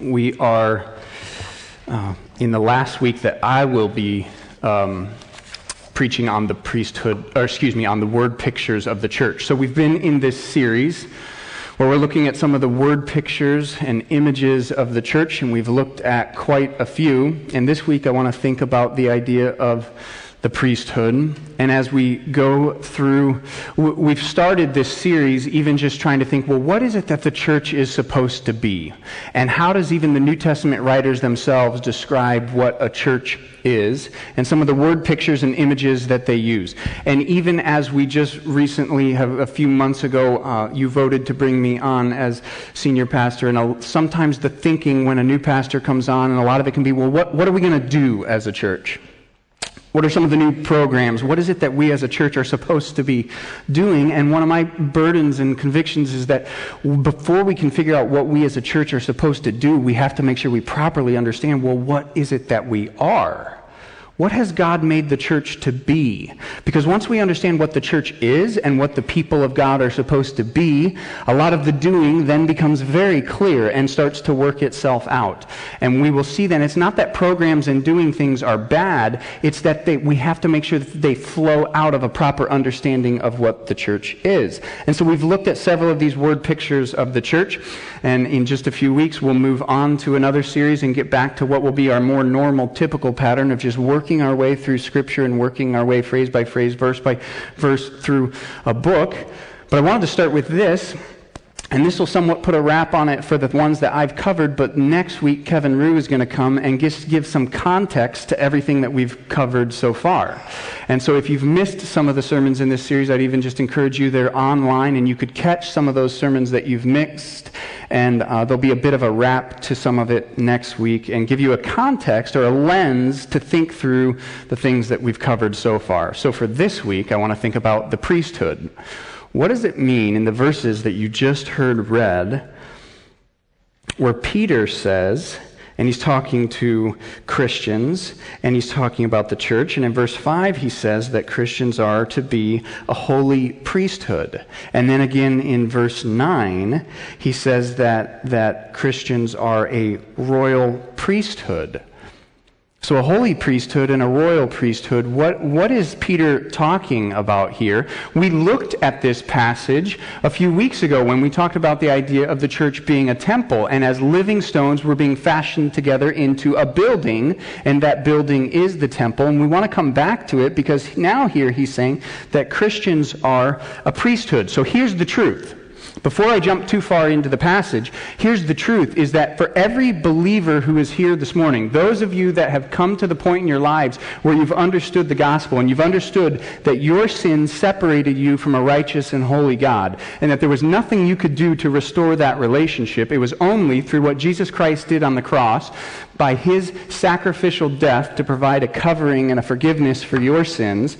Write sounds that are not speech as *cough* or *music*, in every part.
We are uh, in the last week that I will be um, preaching on the priesthood, or excuse me, on the word pictures of the church. So we've been in this series where we're looking at some of the word pictures and images of the church, and we've looked at quite a few. And this week I want to think about the idea of the priesthood. And as we go through, we've started this series even just trying to think, well, what is it that the church is supposed to be? And how does even the New Testament writers themselves describe what a church is? And some of the word pictures and images that they use. And even as we just recently, have, a few months ago, uh, you voted to bring me on as senior pastor. And I'll, sometimes the thinking when a new pastor comes on, and a lot of it can be, well, what, what are we going to do as a church? What are some of the new programs? What is it that we as a church are supposed to be doing? And one of my burdens and convictions is that before we can figure out what we as a church are supposed to do, we have to make sure we properly understand well, what is it that we are? What has God made the church to be? Because once we understand what the church is and what the people of God are supposed to be, a lot of the doing then becomes very clear and starts to work itself out. And we will see then it's not that programs and doing things are bad, it's that they, we have to make sure that they flow out of a proper understanding of what the church is. And so we've looked at several of these word pictures of the church, and in just a few weeks we'll move on to another series and get back to what will be our more normal, typical pattern of just working working our way through Scripture and working our way phrase by phrase, verse by verse through a book. But I wanted to start with this, and this will somewhat put a wrap on it for the ones that I've covered. But next week, Kevin Rue is going to come and just give some context to everything that we've covered so far. And so if you've missed some of the sermons in this series, I'd even just encourage you, they're online, and you could catch some of those sermons that you've mixed and uh, there'll be a bit of a wrap to some of it next week and give you a context or a lens to think through the things that we've covered so far. So for this week, I want to think about the priesthood. What does it mean in the verses that you just heard read where Peter says, and he's talking to Christians, and he's talking about the church. And in verse 5, he says that Christians are to be a holy priesthood. And then again in verse 9, he says that, that Christians are a royal priesthood. So, a holy priesthood and a royal priesthood, what, what is Peter talking about here? We looked at this passage a few weeks ago when we talked about the idea of the church being a temple, and as living stones were being fashioned together into a building, and that building is the temple. And we want to come back to it because now here he's saying that Christians are a priesthood. So, here's the truth. Before I jump too far into the passage, here's the truth is that for every believer who is here this morning, those of you that have come to the point in your lives where you've understood the gospel and you've understood that your sins separated you from a righteous and holy God, and that there was nothing you could do to restore that relationship, it was only through what Jesus Christ did on the cross by his sacrificial death to provide a covering and a forgiveness for your sins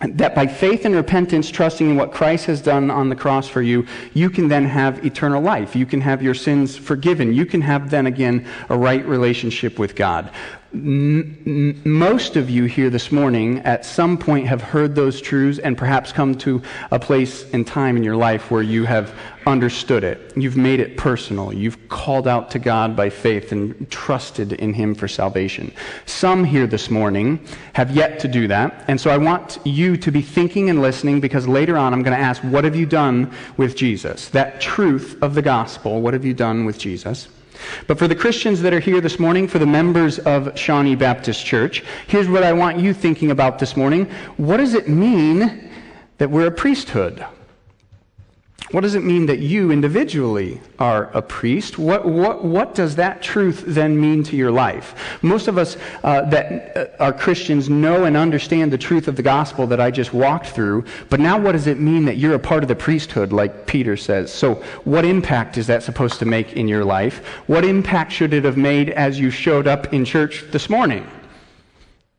that by faith and repentance, trusting in what Christ has done on the cross for you, you can then have eternal life. You can have your sins forgiven. You can have then again a right relationship with God most of you here this morning at some point have heard those truths and perhaps come to a place and time in your life where you have understood it. You've made it personal. You've called out to God by faith and trusted in Him for salvation. Some here this morning have yet to do that. And so I want you to be thinking and listening because later on I'm going to ask, what have you done with Jesus? That truth of the gospel, what have you done with Jesus? But for the Christians that are here this morning, for the members of Shawnee Baptist Church, here's what I want you thinking about this morning. What does it mean that we're a priesthood? What does it mean that you individually are a priest? What, what, what does that truth then mean to your life? Most of us uh, that uh, are Christians know and understand the truth of the gospel that I just walked through, but now what does it mean that you're a part of the priesthood, like Peter says? So, what impact is that supposed to make in your life? What impact should it have made as you showed up in church this morning?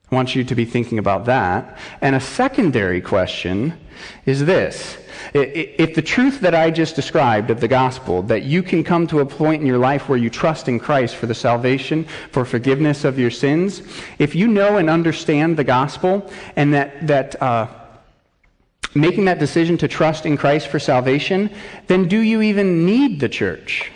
I want you to be thinking about that. And a secondary question is this if the truth that I just described of the gospel, that you can come to a point in your life where you trust in Christ for the salvation, for forgiveness of your sins, if you know and understand the gospel and that, that uh, making that decision to trust in Christ for salvation, then do you even need the church?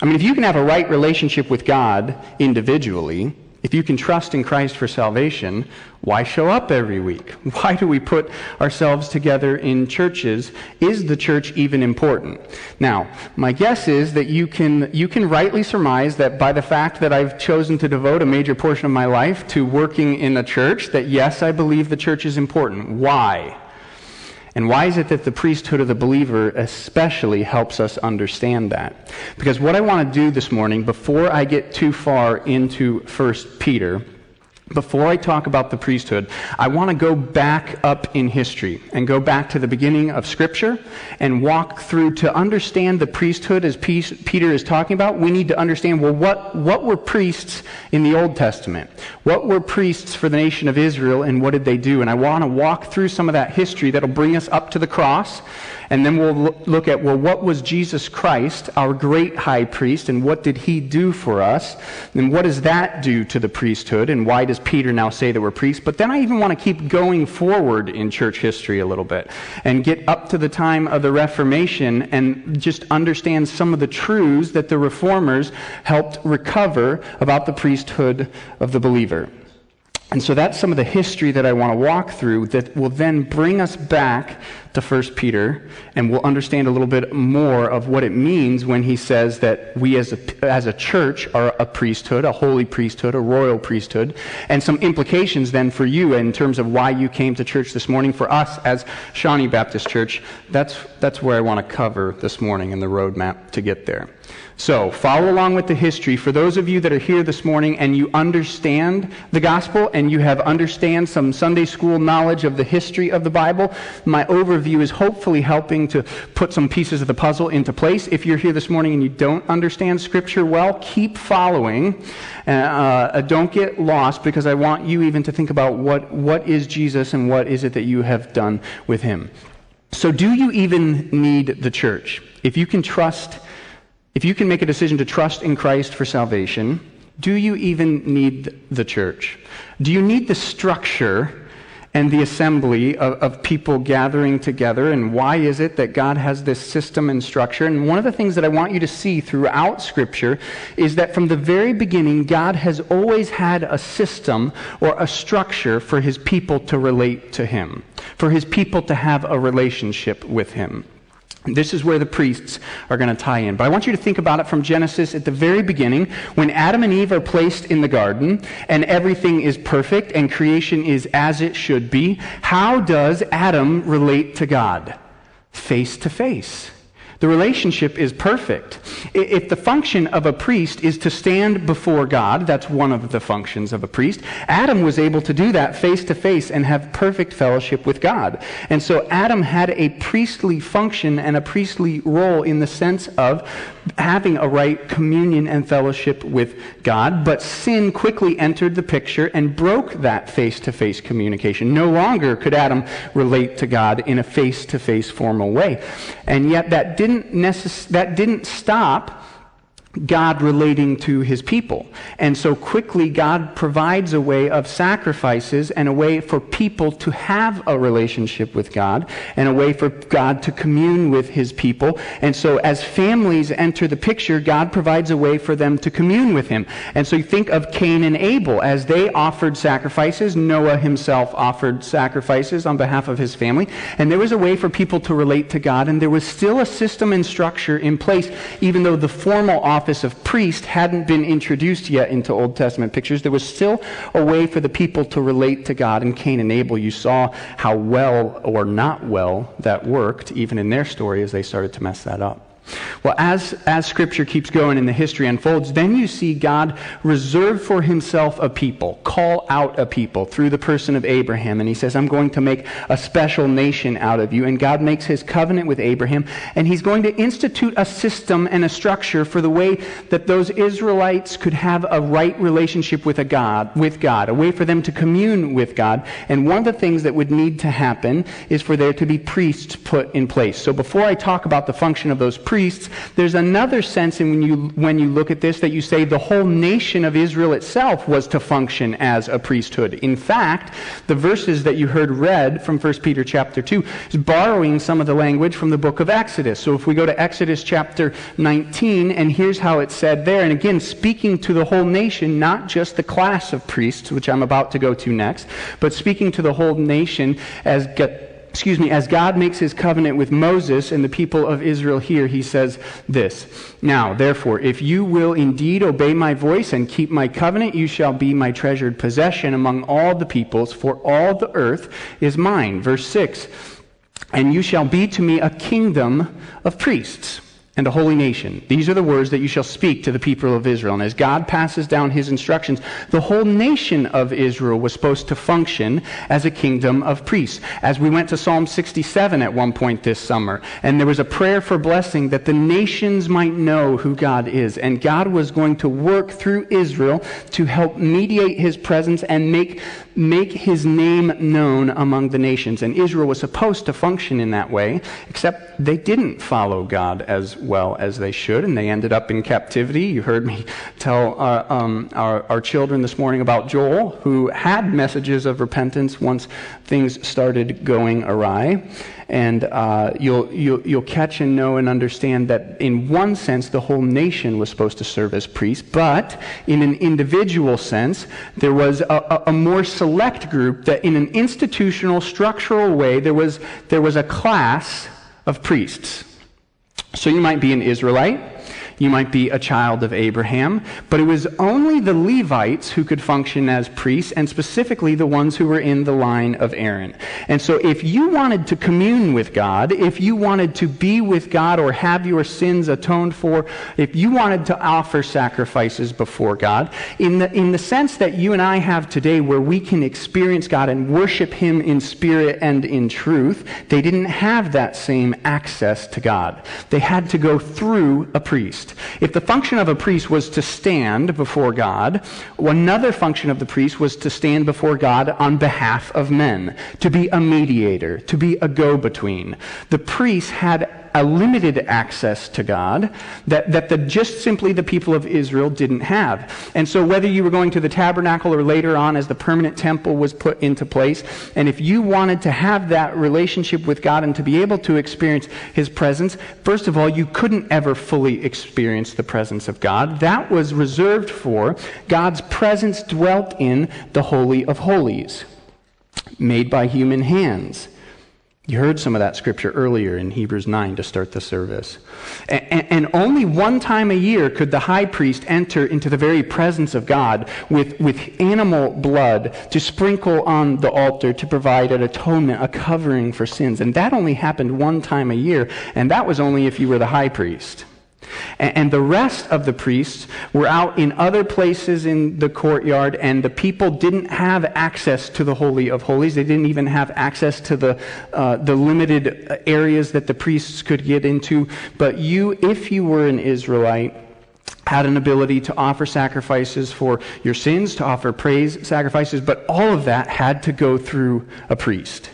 I mean, if you can have a right relationship with God individually, if you can trust in Christ for salvation, why show up every week? *laughs* Why do we put ourselves together in churches? Is the church even important? Now, my guess is that you can, you can rightly surmise that by the fact that I've chosen to devote a major portion of my life to working in a church, that yes, I believe the church is important. Why? And why is it that the priesthood of the believer especially helps us understand that? Because what I want to do this morning, before I get too far into 1 Peter, before I talk about the priesthood, I want to go back up in history and go back to the beginning of Scripture and walk through to understand the priesthood as Peter is talking about. We need to understand well, what, what were priests in the Old Testament? What were priests for the nation of Israel and what did they do? And I want to walk through some of that history that'll bring us up to the cross and then we'll look at, well, what was Jesus Christ, our great high priest, and what did he do for us? And what does that do to the priesthood? And why does Peter now say that we're priests? But then I even want to keep going forward in church history a little bit and get up to the time of the Reformation and just understand some of the truths that the reformers helped recover about the priesthood of the believer. And so that's some of the history that I want to walk through that will then bring us back to 1 Peter, and we'll understand a little bit more of what it means when he says that we as a, as a church are a priesthood, a holy priesthood, a royal priesthood, and some implications then for you in terms of why you came to church this morning. For us as Shawnee Baptist Church, that's, that's where I want to cover this morning in the roadmap to get there. So, follow along with the history. For those of you that are here this morning and you understand the gospel and you have understand some Sunday school knowledge of the history of the Bible, my overview is hopefully helping to put some pieces of the puzzle into place. If you're here this morning and you don't understand scripture well, keep following. Uh, uh, don't get lost because I want you even to think about what, what is Jesus and what is it that you have done with him. So, do you even need the church? If you can trust if you can make a decision to trust in Christ for salvation, do you even need the church? Do you need the structure and the assembly of, of, people gathering together? And why is it that God has this system and structure? And one of the things that I want you to see throughout Scripture is that from the very beginning, God has always had a system or a structure for his people to relate to him, for his people to have a relationship with him. This is where the priests are going to tie in. But I want you to think about it from Genesis at the very beginning, when Adam and Eve are placed in the garden and everything is perfect and creation is as it should be. How does Adam relate to God? Face to face. The relationship is perfect. If the function of a priest is to stand before God, that's one of the functions of a priest, Adam was able to do that face to face and have perfect fellowship with God. And so Adam had a priestly function and a priestly role in the sense of having a right communion and fellowship with God, but sin quickly entered the picture and broke that face to face communication. No longer could Adam relate to God in a face to face formal way. And yet that didn't necess- that didn't stop God relating to his people. And so quickly, God provides a way of sacrifices and a way for people to have a relationship with God and a way for God to commune with his people. And so as families enter the picture, God provides a way for them to commune with him. And so you think of Cain and Abel. As they offered sacrifices, Noah himself offered sacrifices on behalf of his family. And there was a way for people to relate to God. And there was still a system and structure in place, even though the formal offer office of priest hadn't been introduced yet into Old Testament pictures, there was still a way for the people to relate to God. In Cain and Abel, you saw how well or not well that worked, even in their story, as they started to mess that up. Well, as, as scripture keeps going and the history unfolds, then you see God reserve for himself a people, call out a people through the person of Abraham. And he says, I'm going to make a special nation out of you. And God makes his covenant with Abraham. And he's going to institute a system and a structure for the way that those Israelites could have a right relationship with a God, with God, a way for them to commune with God. And one of the things that would need to happen is for there to be priests put in place. So before I talk about the function of those priests, priests, there's another sense in when you, when you look at this that you say the whole nation of Israel itself was to function as a priesthood. In fact, the verses that you heard read from 1 Peter chapter 2 is borrowing some of the language from the book of Exodus. So if we go to Exodus chapter 19, and here's how it's said there, and again, speaking to the whole nation, not just the class of priests, which I'm about to go to next, but speaking to the whole nation as excuse me, as God makes his covenant with Moses and the people of Israel here, he says this Now, therefore, if you will indeed obey my voice and keep my covenant, you shall be my treasured possession among all the peoples, for all the earth is mine. Verse 6 And you shall be to me a kingdom of priests and a holy nation. These are the words that you shall speak to the people of Israel. And as God passes down his instructions, the whole nation of Israel was supposed to function as a kingdom of priests. As we went to Psalm 67 at one point this summer, and there was a prayer for blessing that the nations might know who God is. And God was going to work through Israel to help mediate his presence and make, make his name known among the nations. And Israel was supposed to function in that way, except they didn't follow God as well as they should, and they ended up in captivity. You heard me tell uh, um, our, our children this morning about Joel, who had messages of repentance once things started going awry. And uh, you'll, you'll, you'll catch and know and understand that in one sense, the whole nation was supposed to serve as priests, but in an individual sense, there was a, a, more select group that in an institutional, structural way, there was, there was a class of priests. So you might be an Israelite. You might be a child of Abraham, but it was only the Levites who could function as priests, and specifically the ones who were in the line of Aaron. And so if you wanted to commune with God, if you wanted to be with God or have your sins atoned for, if you wanted to offer sacrifices before God, in the, in the sense that you and I have today, where we can experience God and worship Him in spirit and in truth, they didn't have that same access to God. They had to go through a priest priest. If the function of a priest was to stand before God, another function of the priest was to stand before God on behalf of men, to be a mediator, to be a go between. The priest had a limited access to God that, that the, just simply the people of Israel didn't have. And so, whether you were going to the tabernacle or later on as the permanent temple was put into place, and if you wanted to have that relationship with God and to be able to experience His presence, first of all, you couldn't ever fully experience the presence of God. That was reserved for God's presence dwelt in the Holy of Holies, made by human hands. You heard some of that scripture earlier in Hebrews 9 to start the service. And, and, only one time a year could the high priest enter into the very presence of God with, with animal blood to sprinkle on the altar to provide an atonement, a covering for sins. And that only happened one time a year, and that was only if you were the high priest. And the rest of the priests were out in other places in the courtyard, and the people didn't have access to the Holy of Holies. They didn't even have access to the, uh, the limited areas that the priests could get into. But you, if you were an Israelite, had an ability to offer sacrifices for your sins, to offer praise sacrifices, but all of that had to go through a priest.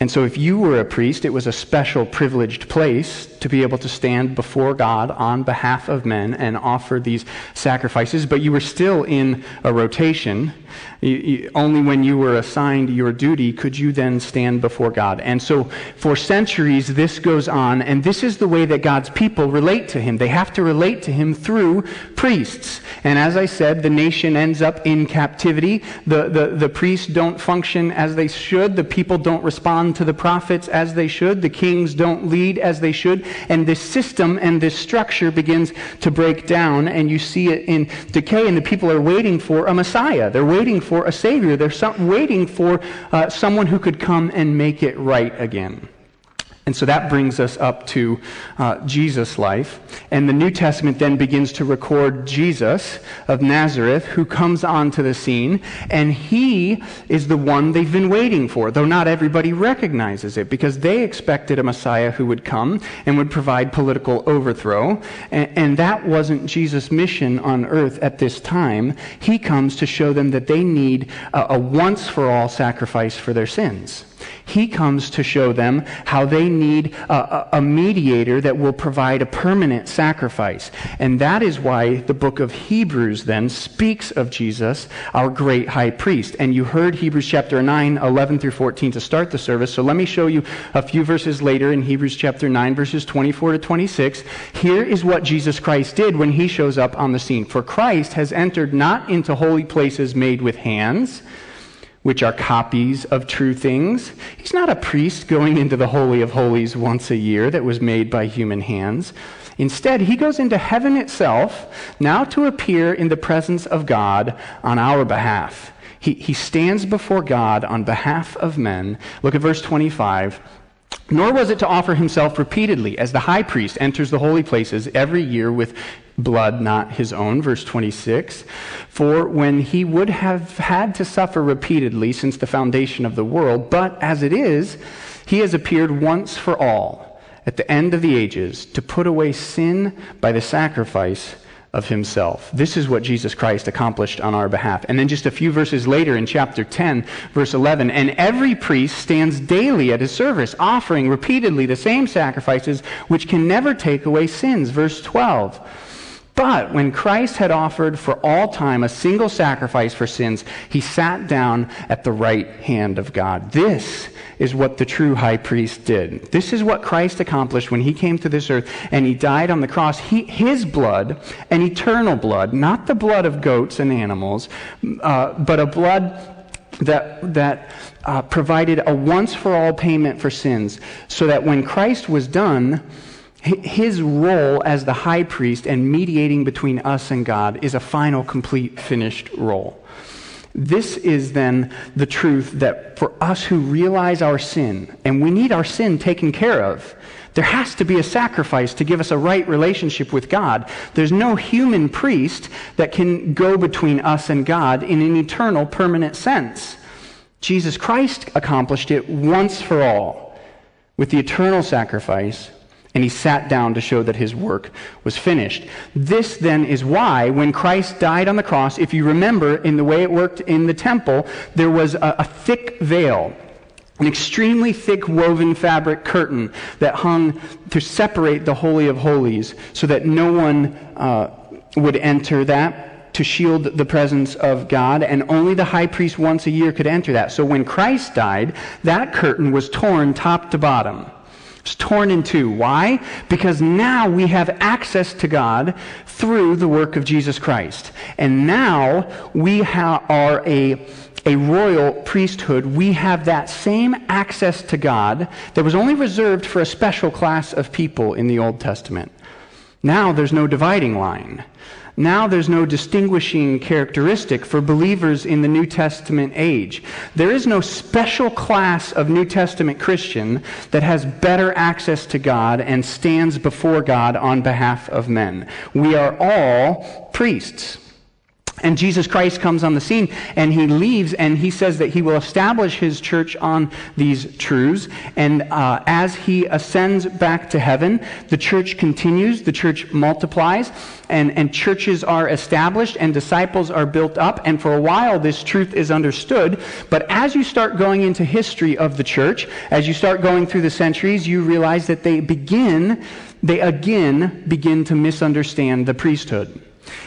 And so, if you were a priest, it was a special, privileged place to be able to stand before God on behalf of men and offer these sacrifices, but you were still in a rotation you, you, only when you were assigned your duty could you then stand before God. And so for centuries, this goes on, and this is the way that God's people relate to Him. They have to relate to Him through priests. And as I said, the nation ends up in captivity. The, the, the priests don't function as they should. The people don't respond to the prophets as they should. The kings don't lead as they should. And this system and this structure begins to break down, and you see it in decay, and the people are waiting for a Messiah. They're waiting for a Savior. They're waiting for uh, someone who could come and make it right again. And so that brings us up to uh, Jesus' life. And the New Testament then begins to record Jesus of Nazareth, who comes onto the scene. And he is the one they've been waiting for, though not everybody recognizes it, because they expected a Messiah who would come and would provide political overthrow. And, and that wasn't Jesus' mission on earth at this time. He comes to show them that they need a, a once for all sacrifice for their sins. He comes to show them how they need a, a, mediator that will provide a permanent sacrifice. And that is why the book of Hebrews then speaks of Jesus, our great high priest. And you heard Hebrews chapter 9, 11 through 14 to start the service. So let me show you a few verses later in Hebrews chapter 9, verses 24 to 26. Here is what Jesus Christ did when he shows up on the scene. For Christ has entered not into holy places made with hands, which are copies of true things. He's not a priest going into the Holy of Holies once a year that was made by human hands. Instead, he goes into heaven itself now to appear in the presence of God on our behalf. He, he stands before God on behalf of men. Look at verse 25. Nor was it to offer himself repeatedly, as the high priest enters the holy places every year with blood not his own. Verse 26. For when he would have had to suffer repeatedly since the foundation of the world, but as it is, he has appeared once for all at the end of the ages to put away sin by the sacrifice of himself. This is what Jesus Christ accomplished on our behalf. And then just a few verses later in chapter 10, verse 11, and every priest stands daily at his service, offering repeatedly the same sacrifices which can never take away sins. Verse 12. But when Christ had offered for all time a single sacrifice for sins, he sat down at the right hand of God. This is what the true high priest did. This is what Christ accomplished when he came to this earth and he died on the cross. He, his blood, an eternal blood, not the blood of goats and animals, uh, but a blood that, that uh, provided a once for all payment for sins, so that when Christ was done, his role as the high priest and mediating between us and God is a final, complete, finished role. This is then the truth that for us who realize our sin, and we need our sin taken care of, there has to be a sacrifice to give us a right relationship with God. There's no human priest that can go between us and God in an eternal, permanent sense. Jesus Christ accomplished it once for all with the eternal sacrifice and he sat down to show that his work was finished. This then is why, when Christ died on the cross, if you remember in the way it worked in the temple, there was a, a thick veil, an extremely thick woven fabric curtain that hung to separate the Holy of Holies so that no one uh, would enter that to shield the presence of God, and only the high priest once a year could enter that. So when Christ died, that curtain was torn top to bottom. It's torn in two. Why? Because now we have access to God through the work of Jesus Christ. And now we ha- are a, a royal priesthood. We have that same access to God that was only reserved for a special class of people in the Old Testament. Now there's no dividing line. Now there's no distinguishing characteristic for believers in the New Testament age. There is no special class of New Testament Christian that has better access to God and stands before God on behalf of men. We are all priests. And Jesus Christ comes on the scene and he leaves and he says that he will establish his church on these truths. And uh, as he ascends back to heaven, the church continues, the church multiplies, and, and churches are established and disciples are built up. And for a while, this truth is understood. But as you start going into history of the church, as you start going through the centuries, you realize that they begin, they again begin to misunderstand the priesthood.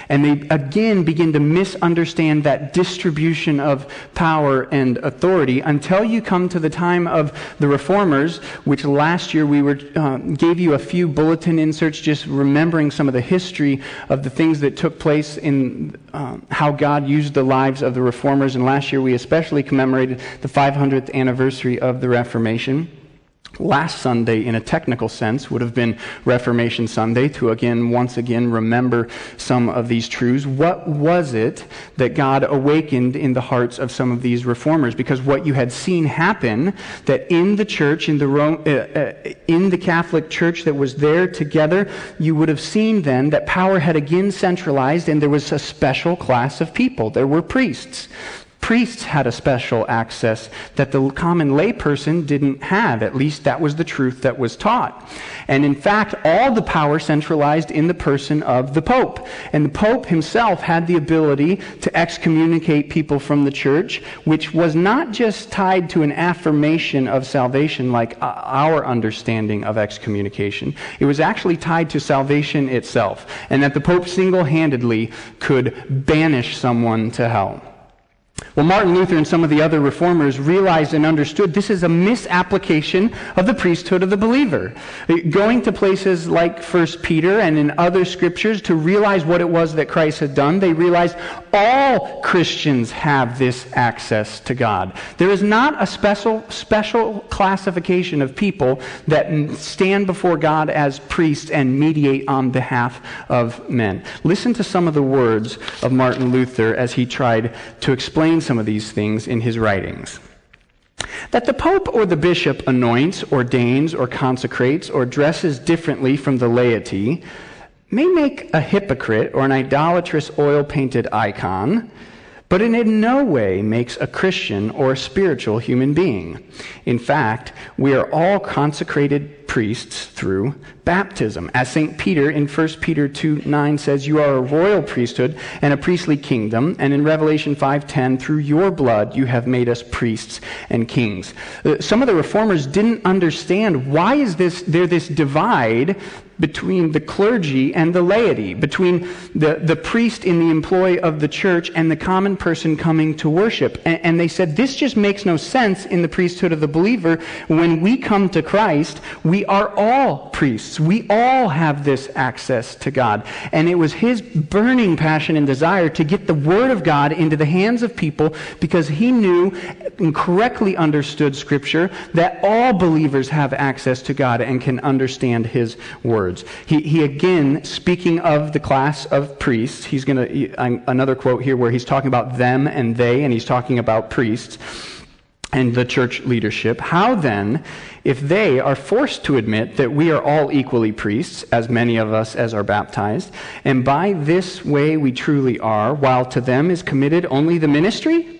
And they again begin to misunderstand that distribution of power and authority until you come to the time of the reformers, which last year we were, uh, gave you a few bulletin inserts just remembering some of the history of the things that took place in uh, how God used the lives of the reformers. And last year we especially commemorated the 500th anniversary of the Reformation. Last Sunday, in a technical sense, would have been Reformation Sunday to again, once again, remember some of these truths. What was it that God awakened in the hearts of some of these reformers? Because what you had seen happen, that in the church, in the, Rome, uh, uh, in the Catholic Church that was there together, you would have seen then that power had again centralized and there was a special class of people. There were priests Priests had a special access that the common layperson didn't have. At least that was the truth that was taught. And in fact, all the power centralized in the person of the Pope. And the Pope himself had the ability to excommunicate people from the church, which was not just tied to an affirmation of salvation like our understanding of excommunication. It was actually tied to salvation itself. And that the Pope single handedly could banish someone to hell. Well, Martin Luther and some of the other reformers realized and understood this is a misapplication of the priesthood of the believer. Going to places like 1 Peter and in other scriptures to realize what it was that Christ had done, they realized all Christians have this access to God. There is not a special, special classification of people that stand before God as priests and mediate on behalf of men. Listen to some of the words of Martin Luther as he tried to explain explain some of these things in his writings. That the Pope or the bishop anoints, ordains, or consecrates, or dresses differently from the laity may make a hypocrite or an idolatrous oil painted icon, but it in no way makes a Christian or a spiritual human being. In fact, we are all consecrated priests through baptism. As St. Peter in 1 Peter 2 9 says, You are a royal priesthood and a priestly kingdom. And in Revelation 5.10, through your blood you have made us priests and kings. Uh, some of the reformers didn't understand why is this, there this divide between the clergy and the laity, between the, the priest in the employ of the church and the common person coming to worship. And, and, they said, this just makes no sense in the priesthood of the believer. When we come to Christ, we are all priests. We all have this access to God. And it was his burning passion and desire to get the Word of God into the hands of people because he knew and correctly understood Scripture that all believers have access to God and can understand his Word words. He, he again, speaking of the class of priests, he's going to, another quote here where he's talking about them and they, and he's talking about priests and the church leadership. How then, if they are forced to admit that we are all equally priests, as many of us as are baptized, and by this way we truly are, while to them is committed only the ministry?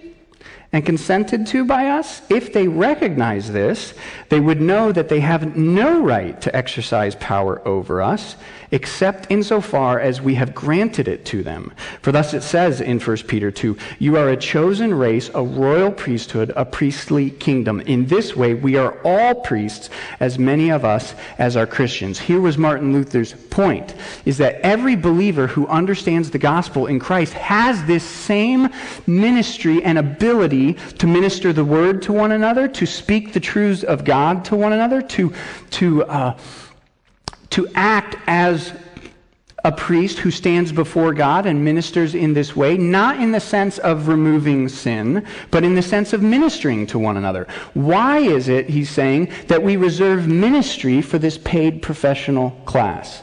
And consented to by us, if they recognize this, they would know that they have no right to exercise power over us, except insofar as we have granted it to them. For thus it says in 1 Peter 2 You are a chosen race, a royal priesthood, a priestly kingdom. In this way, we are all priests, as many of us as are Christians. Here was Martin Luther's point, is that every believer who understands the gospel in Christ has this same ministry and ability to minister the word to one another, to speak the truths of God to one another, to, to, uh, to act as a priest who stands before God and ministers in this way, not in the sense of removing sin, but in the sense of ministering to one another. Why is it, he's saying, that we reserve ministry for this paid professional class?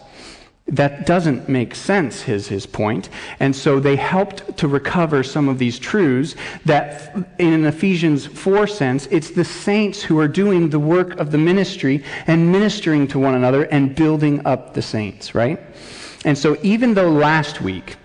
That doesn't make sense, is his point. And so they helped to recover some of these truths that in an Ephesians 4 sense, it's the saints who are doing the work of the ministry and ministering to one another and building up the saints, right? And so even though last week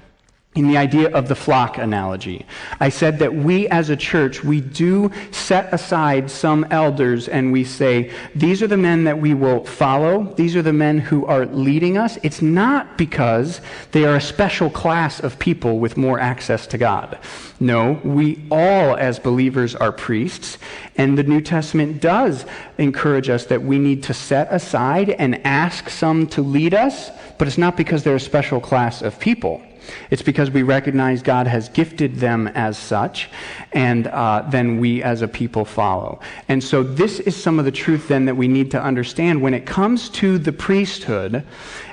in the idea of the flock analogy. I said that we as a church, we do set aside some elders and we say, these are the men that we will follow. These are the men who are leading us. It's not because they are a special class of people with more access to God. No, we all as believers are priests. And the New Testament does encourage us that we need to set aside and ask some to lead us, but it's not because they're a special class of people. It's because we recognize God has gifted them as such, and uh, then we as a people follow. And so, this is some of the truth then that we need to understand when it comes to the priesthood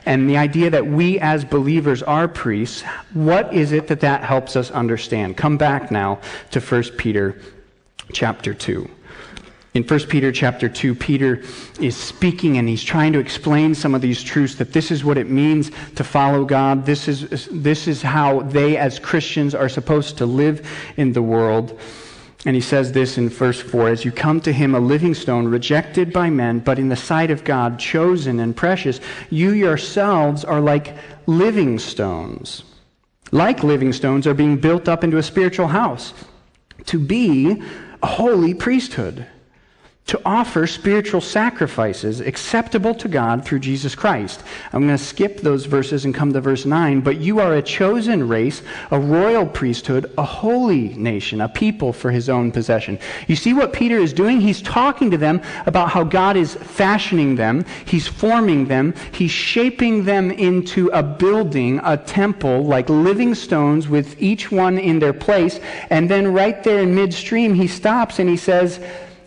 and the idea that we as believers are priests. What is it that that helps us understand? Come back now to 1 Peter chapter 2. In 1 Peter chapter 2, Peter is speaking and he's trying to explain some of these truths that this is what it means to follow God. This is, this is how they, as Christians, are supposed to live in the world. And he says this in verse 4 As you come to him, a living stone, rejected by men, but in the sight of God, chosen and precious, you yourselves are like living stones. Like living stones, are being built up into a spiritual house to be a holy priesthood to offer spiritual sacrifices acceptable to God through Jesus Christ. I'm going to skip those verses and come to verse 9. But you are a chosen race, a royal priesthood, a holy nation, a people for his own possession. You see what Peter is doing? He's talking to them about how God is fashioning them, he's forming them, he's shaping them into a building, a temple, like living stones with each one in their place. And then right there in midstream, he stops and he says,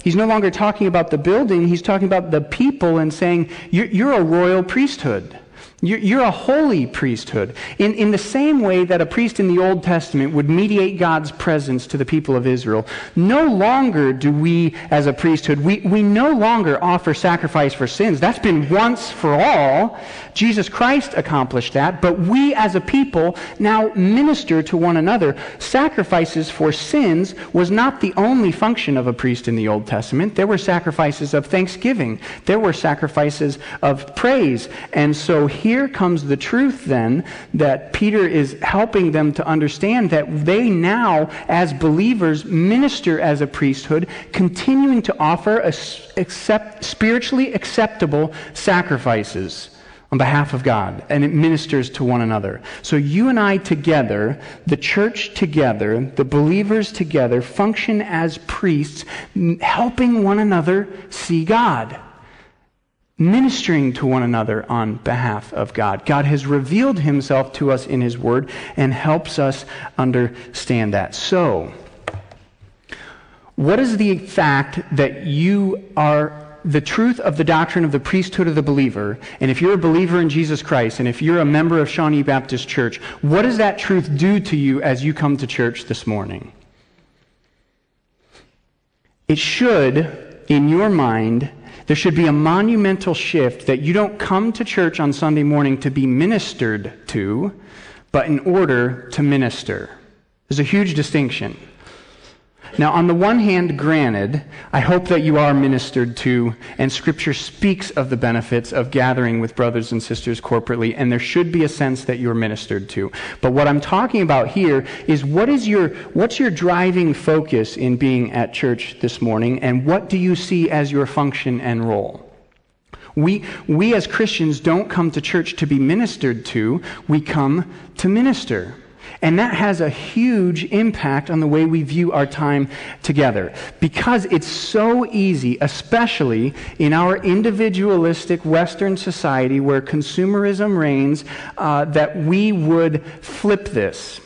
He's no longer talking about the building, he's talking about the people and saying, You're, a royal priesthood. You're a holy priesthood. In, in the same way that a priest in the Old Testament would mediate God's presence to the people of Israel, no longer do we, as a priesthood, we, we no longer offer sacrifice for sins. That's been once for all. Jesus Christ accomplished that, but we as a people now minister to one another. Sacrifices for sins was not the only function of a priest in the Old Testament. There were sacrifices of thanksgiving, there were sacrifices of praise. And so here comes the truth then that Peter is helping them to understand that they now, as believers, minister as a priesthood, continuing to offer accept, spiritually acceptable sacrifices on behalf of God, and it ministers to one another. So you and I together, the church together, the believers together, function as priests, helping one another see God ministering to one another on behalf of God. God has revealed himself to us in his word and helps us understand that. So, what is the fact that you are the truth of the doctrine of the priesthood of the believer, and if you're a believer in Jesus Christ, and if you're a member of Shawnee Baptist Church, what does that truth do to you as you come to church this morning? It should, in your mind, there should be a monumental shift that you don't come to church on Sunday morning to be ministered to, but in order to minister. There's a huge distinction. Now, on the one hand, granted, I hope that you are ministered to, and Scripture speaks of the benefits of gathering with brothers and sisters corporately, and there should be a sense that you're ministered to. But what I'm talking about here is what is your, what's your driving focus in being at church this morning, and what do you see as your function and role? We, we as Christians don't come to church to be ministered to, we come to minister. And that has a huge impact on the way we view our time together. Because it's so easy, especially in our individualistic Western society where consumerism reigns, uh, that we would flip this.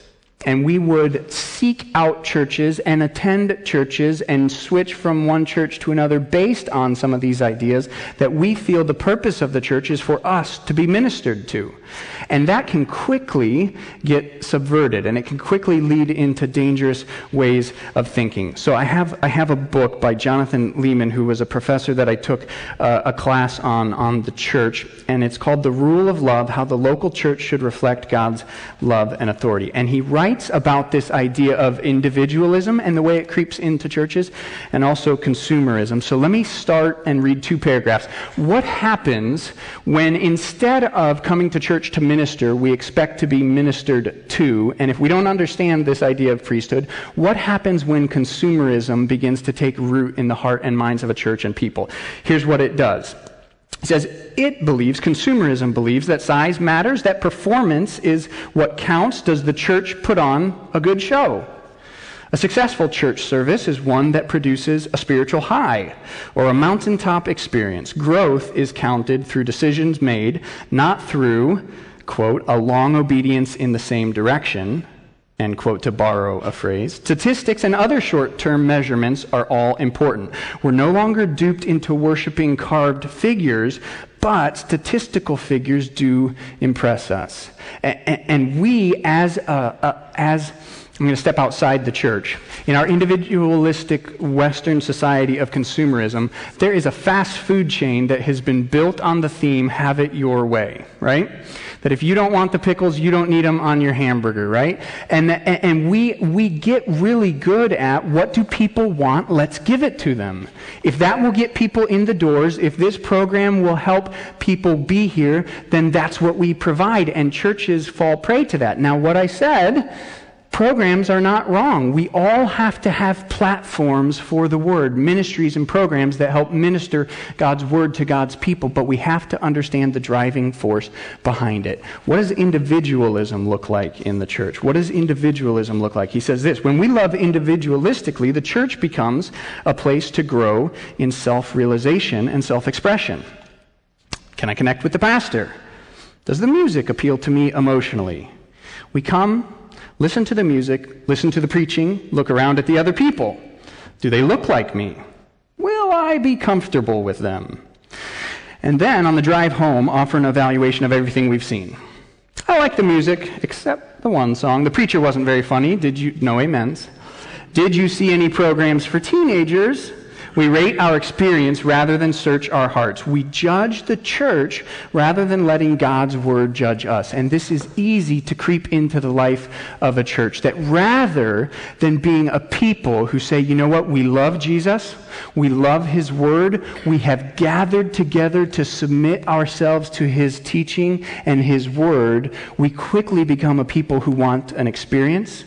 And we would seek out churches and attend churches and switch from one church to another based on some of these ideas that we feel the purpose of the church is for us to be ministered to. And that can quickly get subverted and it can quickly lead into dangerous ways of thinking. So I have, I have a book by Jonathan Leeman, who was a professor that I took uh, a class on, on the church, and it's called The Rule of Love How the Local Church Should Reflect God's Love and Authority. And he writes about this idea of individualism and the way it creeps into churches, and also consumerism. So let me start and read two paragraphs. What happens when instead of coming to church to minister, minister, we expect to be ministered to. And if we don't understand this idea of priesthood, what happens when consumerism begins to take root in the heart and minds of a church and people? Here's what it does. It says it believes, consumerism believes, that size matters, that performance is what counts. Does the church put on a good show? A successful church service is one that produces a spiritual high or a mountaintop experience. Growth is counted through decisions made, not through quote, a long obedience in the same direction, end quote, to borrow a phrase. Statistics and other short term measurements are all important. We're no longer duped into worshiping carved figures, but statistical figures do impress us. And we, as, a, a, as I'm going to step outside the church. In our individualistic Western society of consumerism, there is a fast food chain that has been built on the theme, have it your way, right? That if you don't want the pickles, you don't need them on your hamburger, right? And, and we, we get really good at what do people want? Let's give it to them. If that will get people in the doors, if this program will help people be here, then that's what we provide. And churches fall prey to that. Now, what I said programs are not wrong. We all have to have platforms for the word, ministries and programs that help minister God's word to God's people, but we have to understand the driving force behind it. What does individualism look like in the church? What does individualism look like? He says this When we love individualistically, the church becomes a place to grow in self realization and self expression. Can I connect with the pastor? Does the music appeal to me emotionally? We come Listen to the music, listen to the preaching, look around at the other people. Do they look like me? Will I be comfortable with them? And then on the drive home, offer an evaluation of everything we've seen. I like the music, except the one song. The preacher wasn't very funny. Did you? No amens. Did you see any programs for teenagers? We rate our experience rather than search our hearts. We judge the church rather than letting God's word judge us. And this is easy to creep into the life of a church. That rather than being a people who say, you know what, we love Jesus, we love his word, we have gathered together to submit ourselves to his teaching and his word, we quickly become a people who want an experience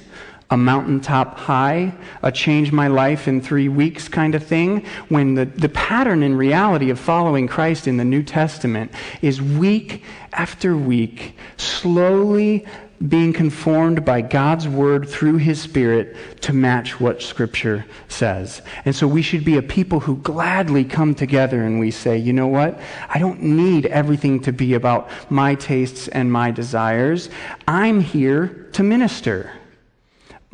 a mountaintop high, a change my life in three weeks kind of thing, when the, the pattern in reality of following Christ in the New Testament is week after week, slowly being conformed by God's word through his spirit to match what scripture says. And so we should be a people who gladly come together and we say, you know what? I don't need everything to be about my tastes and my desires. I'm here to minister.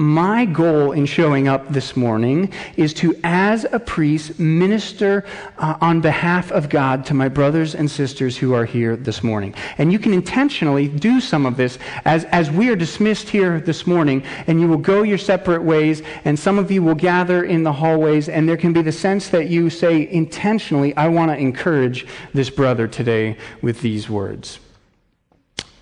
My goal in showing up this morning is to, as a priest, minister uh, on behalf of God to my brothers and sisters who are here this morning. And you can intentionally do some of this as, as we are dismissed here this morning, and you will go your separate ways, and some of you will gather in the hallways, and there can be the sense that you say intentionally, I want to encourage this brother today with these words.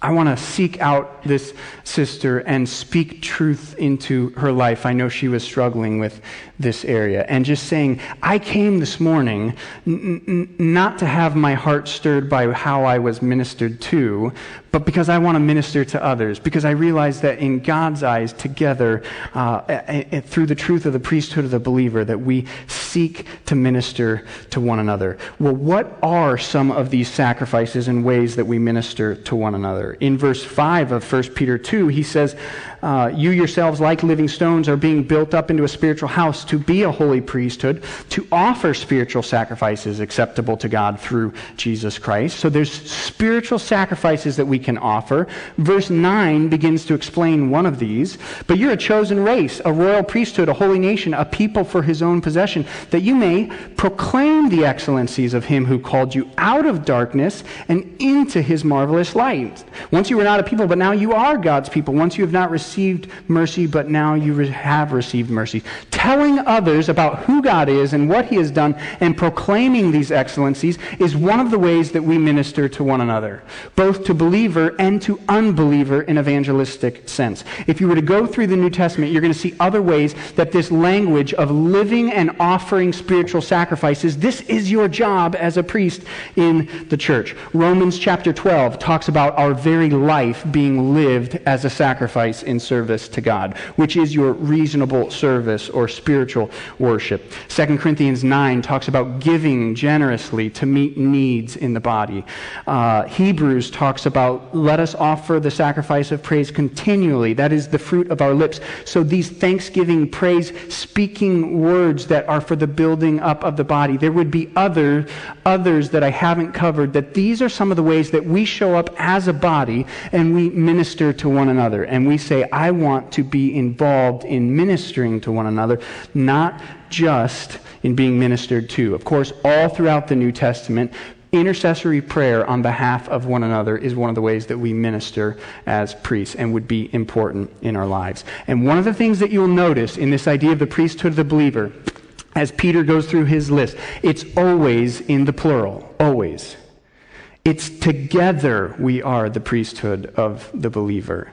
I want to seek out this sister and speak truth into her life. I know she was struggling with this area. And just saying, I came this morning n- n- not to have my heart stirred by how I was ministered to, but because I want to minister to others. Because I realize that in God's eyes, together, uh, through the truth of the priesthood of the believer, that we seek to minister to one another. Well, what are some of these sacrifices and ways that we minister to one another? In verse 5 of 1 Peter 2, he says, uh, You yourselves, like living stones, are being built up into a spiritual house to be a holy priesthood, to offer spiritual sacrifices acceptable to God through Jesus Christ. So there's spiritual sacrifices that we can offer. Verse 9 begins to explain one of these. But you're a chosen race, a royal priesthood, a holy nation, a people for his own possession, that you may proclaim the excellencies of him who called you out of darkness and into his marvelous light. Once you were not a people, but now you are God's people. Once you have not received mercy, but now you have received mercy. Telling others about who God is and what he has done and proclaiming these excellencies is one of the ways that we minister to one another, both to believer and to unbeliever in evangelistic sense. If you were to go through the New Testament, you're going to see other ways that this language of living and offering spiritual sacrifices, this is your job as a priest in the church. Romans chapter 12 talks about our very life being lived as a sacrifice in service to God, which is your reasonable service or spiritual worship. 2 Corinthians 9 talks about giving generously to meet needs in the body. Uh, Hebrews talks about let us offer the sacrifice of praise continually. That is the fruit of our lips. So these thanksgiving, praise, speaking words that are for the building up of the body. There would be other, others that I haven't covered, that these are some of the ways that we show up as a body and we minister to one another. And we say, I want to be involved in ministering to one another, not just in being ministered to. Of course, all throughout the New Testament, intercessory prayer on behalf of one another is one of the ways that we minister as priests and would be important in our lives. And one of the things that you'll notice in this idea of the priesthood of the believer, as Peter goes through his list, it's always in the plural. Always. It's together we are the priesthood of the believer.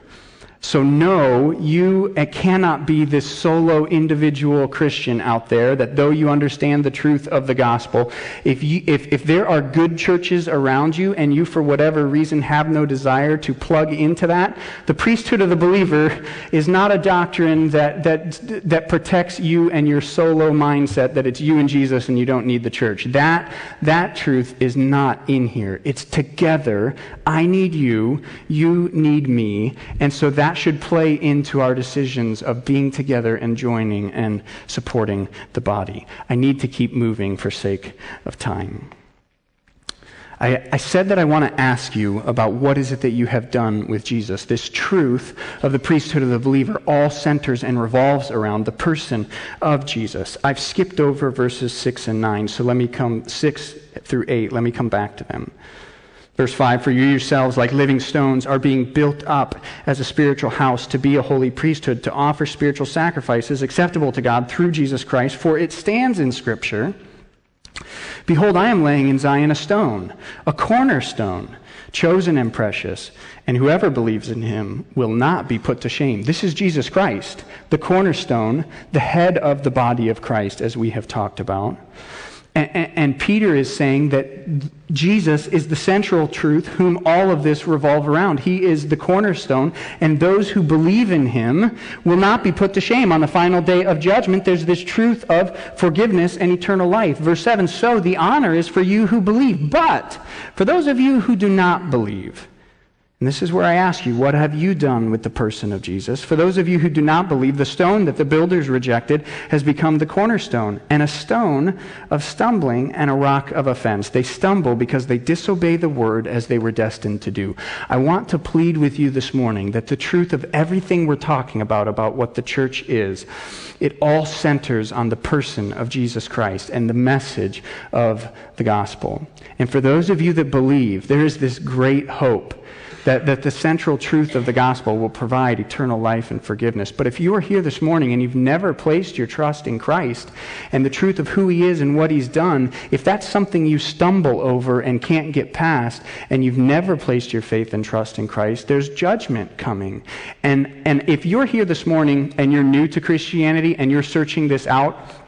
So, no, you uh, cannot be this solo individual Christian out there that though you understand the truth of the gospel, if, you, if, if there are good churches around you and you, for whatever reason, have no desire to plug into that, the priesthood of the believer is not a doctrine that, that, that protects you and your solo mindset that it's you and Jesus and you don't need the church. That, that truth is not in here. It's together. I need you, you need me. And so that that should play into our decisions of being together and joining and supporting the body. I need to keep moving for sake of time. I, I, said that I want to ask you about what is it that you have done with Jesus. This truth of the priesthood of the believer all centers and revolves around the person of Jesus. I've skipped over verses 6 and 9, so let me come 6 through 8. Let me come back to them. Verse 5 For you yourselves, like living stones, are being built up as a spiritual house to be a holy priesthood, to offer spiritual sacrifices acceptable to God through Jesus Christ. For it stands in Scripture Behold, I am laying in Zion a stone, a cornerstone, chosen and precious, and whoever believes in him will not be put to shame. This is Jesus Christ, the cornerstone, the head of the body of Christ, as we have talked about. And, and, Peter is saying that Jesus is the central truth whom all of this revolve around. He is the cornerstone, and those who believe in him will not be put to shame on the final day of judgment. There's this truth of forgiveness and eternal life. Verse 7 So the honor is for you who believe, but for those of you who do not believe, and this is where I ask you, what have you done with the person of Jesus? For those of you who do not believe, the stone that the builders rejected has become the cornerstone, and a stone of stumbling and a rock of offense. They stumble because they disobey the word as they were destined to do. I want to plead with you this morning that the truth of everything we're talking about, about what the church is, it all centers on the person of Jesus Christ and the message of the gospel. And for those of you that believe, there is this great hope that, that the central truth of the gospel will provide eternal life and forgiveness. But if you are here this morning and you've never placed your trust in Christ and the truth of who he is and what he's done, if that's something you stumble over and can't get past, and you've never placed your faith and trust in Christ, there's judgment coming. And, and if you're here this morning and you're new to Christianity and you're searching this out,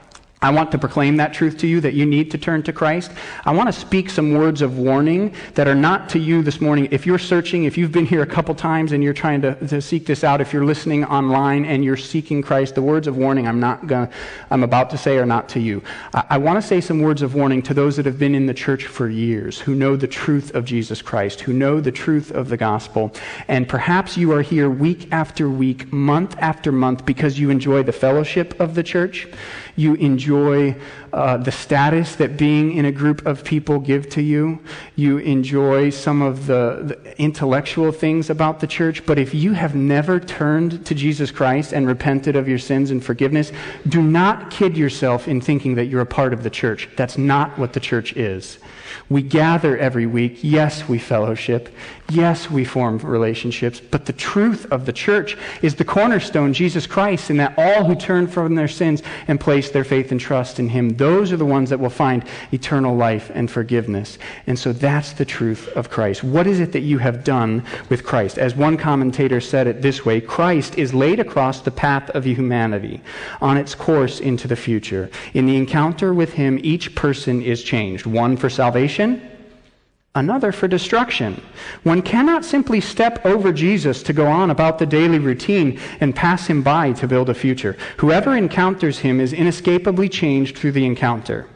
I want to proclaim that truth to you that you need to turn to Christ. I want to speak some words of warning that are not to you this morning. If you're searching, if you've been here a couple times and you're trying to, to seek this out, if you're listening online and you're seeking Christ, the words of warning I'm not gonna, I'm about to say are not to you. I, I want to say some words of warning to those that have been in the church for years, who know the truth of Jesus Christ, who know the truth of the gospel. And perhaps you are here week after week, month after month because you enjoy the fellowship of the church you enjoy uh, the status that being in a group of people give to you. You enjoy some of the, the intellectual things about the church. But if you have never turned to Jesus Christ and repented of your sins and forgiveness, do not kid yourself in thinking that you're a part of the church. That's not what the church is. We gather every week. Yes, we fellowship. Yes, we form relationships. But the truth of the church is the cornerstone, Jesus Christ, and that all who turn from their sins and place their faith and trust in Him, those are the ones that will find eternal life and forgiveness. And so that's the truth of Christ. What is it that you have done with Christ? As one commentator said it this way Christ is laid across the path of humanity on its course into the future. In the encounter with Him, each person is changed, one for salvation salvation, another for destruction. One cannot simply step over Jesus to go on about the daily routine and pass him by to build a future. Whoever encounters him is inescapably changed through the encounter.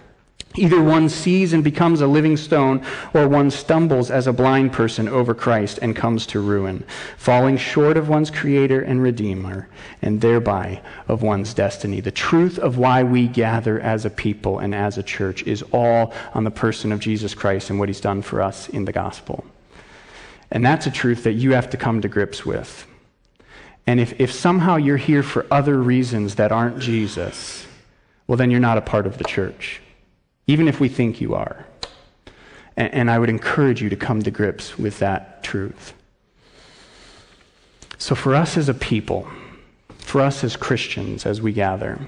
Either one sees and becomes a living stone, or one stumbles as a blind person over Christ and comes to ruin, falling short of one's Creator and Redeemer, and thereby of one's destiny. The truth of why we gather as a people and as a church is all on the person of Jesus Christ and what He's done for us in the gospel. And that's a truth that you have to come to grips with. And if, if somehow you're here for other reasons that aren't Jesus, well, then you're not a part of the church even if we think you are. And, and I would encourage you to come to grips with that truth. So, for us as a people, for us as Christians, as we gather,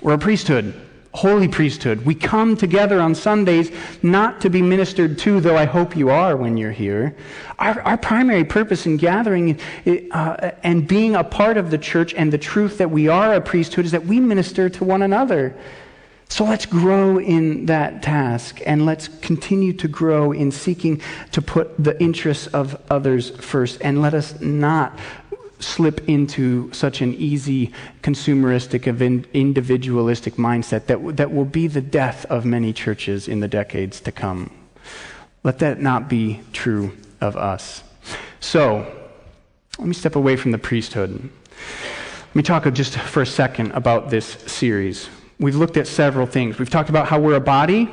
we're a priesthood. holy priesthood. We come together on Sundays not to be ministered to, though I hope you are when you're here. Our, our primary purpose in gathering uh, and being a part of the church and the truth that we are a priesthood is that we minister to one another. So let's grow in that task and let's continue to grow in seeking to put the interests of others first. And let us not slip into such an easy consumeristic, individualistic mindset that, that will be the death of many churches in the decades to come. Let that not be true of us. So, let me step away from the priesthood. Let me talk just for a second about this series. We've looked at several things. We've talked about how we're a body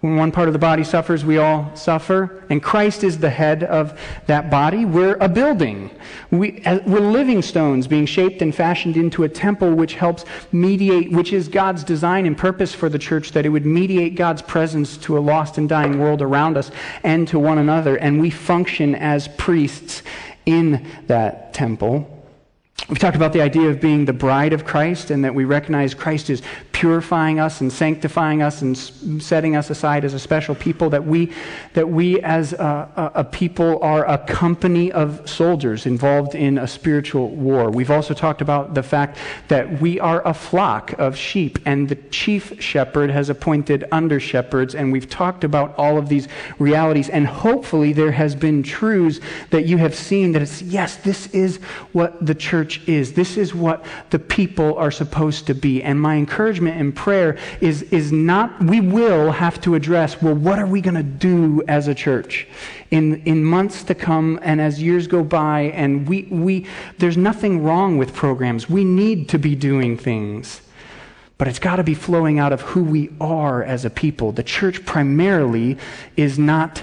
when one part of the body suffers, we all suffer. And Christ is the head of that body. We're a building. We, are living stones being shaped and fashioned into a temple which helps mediate, which is God's design and purpose for the church, that it would mediate God's presence to a lost and dying world around us and to one another. And we function as priests in that temple. We've talked about the idea of being the bride of Christ and that we recognize Christ is purifying us and sanctifying us and setting us aside as a special people, that we, that we as a, a, people are a company of soldiers involved in a spiritual war. We've also talked about the fact that we are a flock of sheep and the chief shepherd has appointed under shepherds, and we've talked about all of these realities. And hopefully, there has been truths that you have seen that it's yes, this is what the church is, this is what the people are supposed to be. And my encouragement in prayer is, is not, we will have to address, well, what are we going to do as a church in, in months to come and as years go by? And we, we, there's nothing wrong with programs. We need to be doing things. But it's got to be flowing out of who we are as a people. The church primarily is not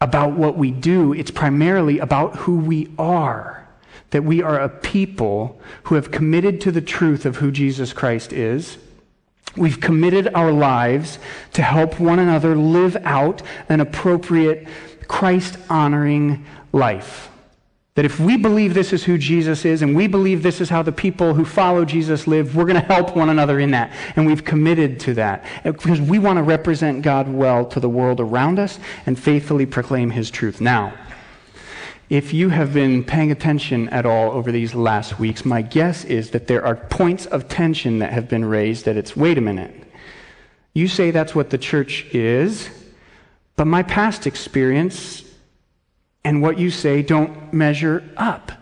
about what we do, it's primarily about who we are that we are a people who have committed to the truth of who Jesus Christ is. We've committed our lives to help one another live out an appropriate, Christ honoring life. That if we believe this is who Jesus is and we believe this is how the people who follow Jesus live, we're going to help one another in that. And we've committed to that because we want to represent God well to the world around us and faithfully proclaim his truth. Now, if you have been paying attention at all over these last weeks, my guess is that there are points of tension that have been raised that it's, wait a minute. You say that's what the church is, but my past experience and what you say don't measure up.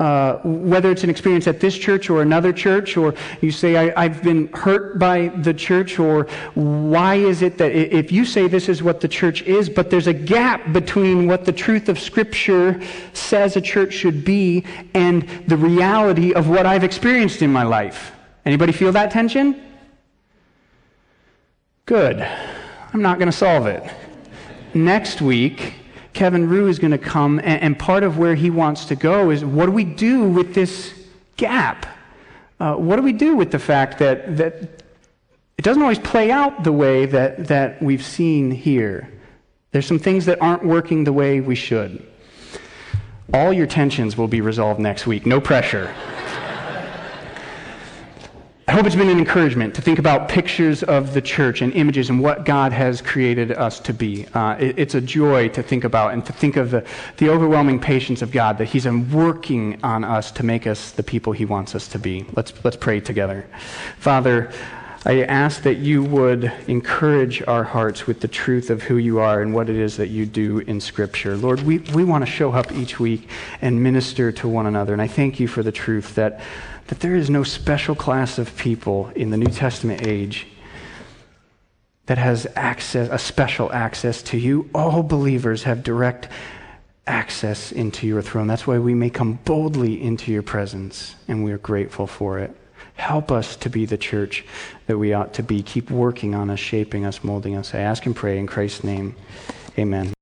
Uh, whether it's an experience at this church or another church, or you say, I, have been hurt by the church, or why is it that if you say this is what the church is, but there's a gap between what the truth of Scripture says a church should be and the reality of what I've experienced in my life? Anybody feel that tension? Good. I'm not going to solve it. Next week, Kevin Rue is going to come, and, and, part of where he wants to go is what do we do with this gap? Uh, what do we do with the fact that, that it doesn't always play out the way that, that we've seen here? There's some things that aren't working the way we should. All your tensions will be resolved next week. No pressure. I hope it's been an encouragement to think about pictures of the church and images and what God has created us to be. Uh, it, it's a joy to think about and to think of the, the overwhelming patience of God that He's working on us to make us the people He wants us to be. Let's, let's pray together. Father, I ask that you would encourage our hearts with the truth of who you are and what it is that you do in Scripture. Lord, we, we want to show up each week and minister to one another. And I thank you for the truth that that there is no special class of people in the New Testament age that has access, a special access to you. All believers have direct access into your throne. That's why we may come boldly into your presence, and we are grateful for it. Help us to be the church that we ought to be. Keep working on us, shaping us, molding us. I ask and pray in Christ's name. Amen.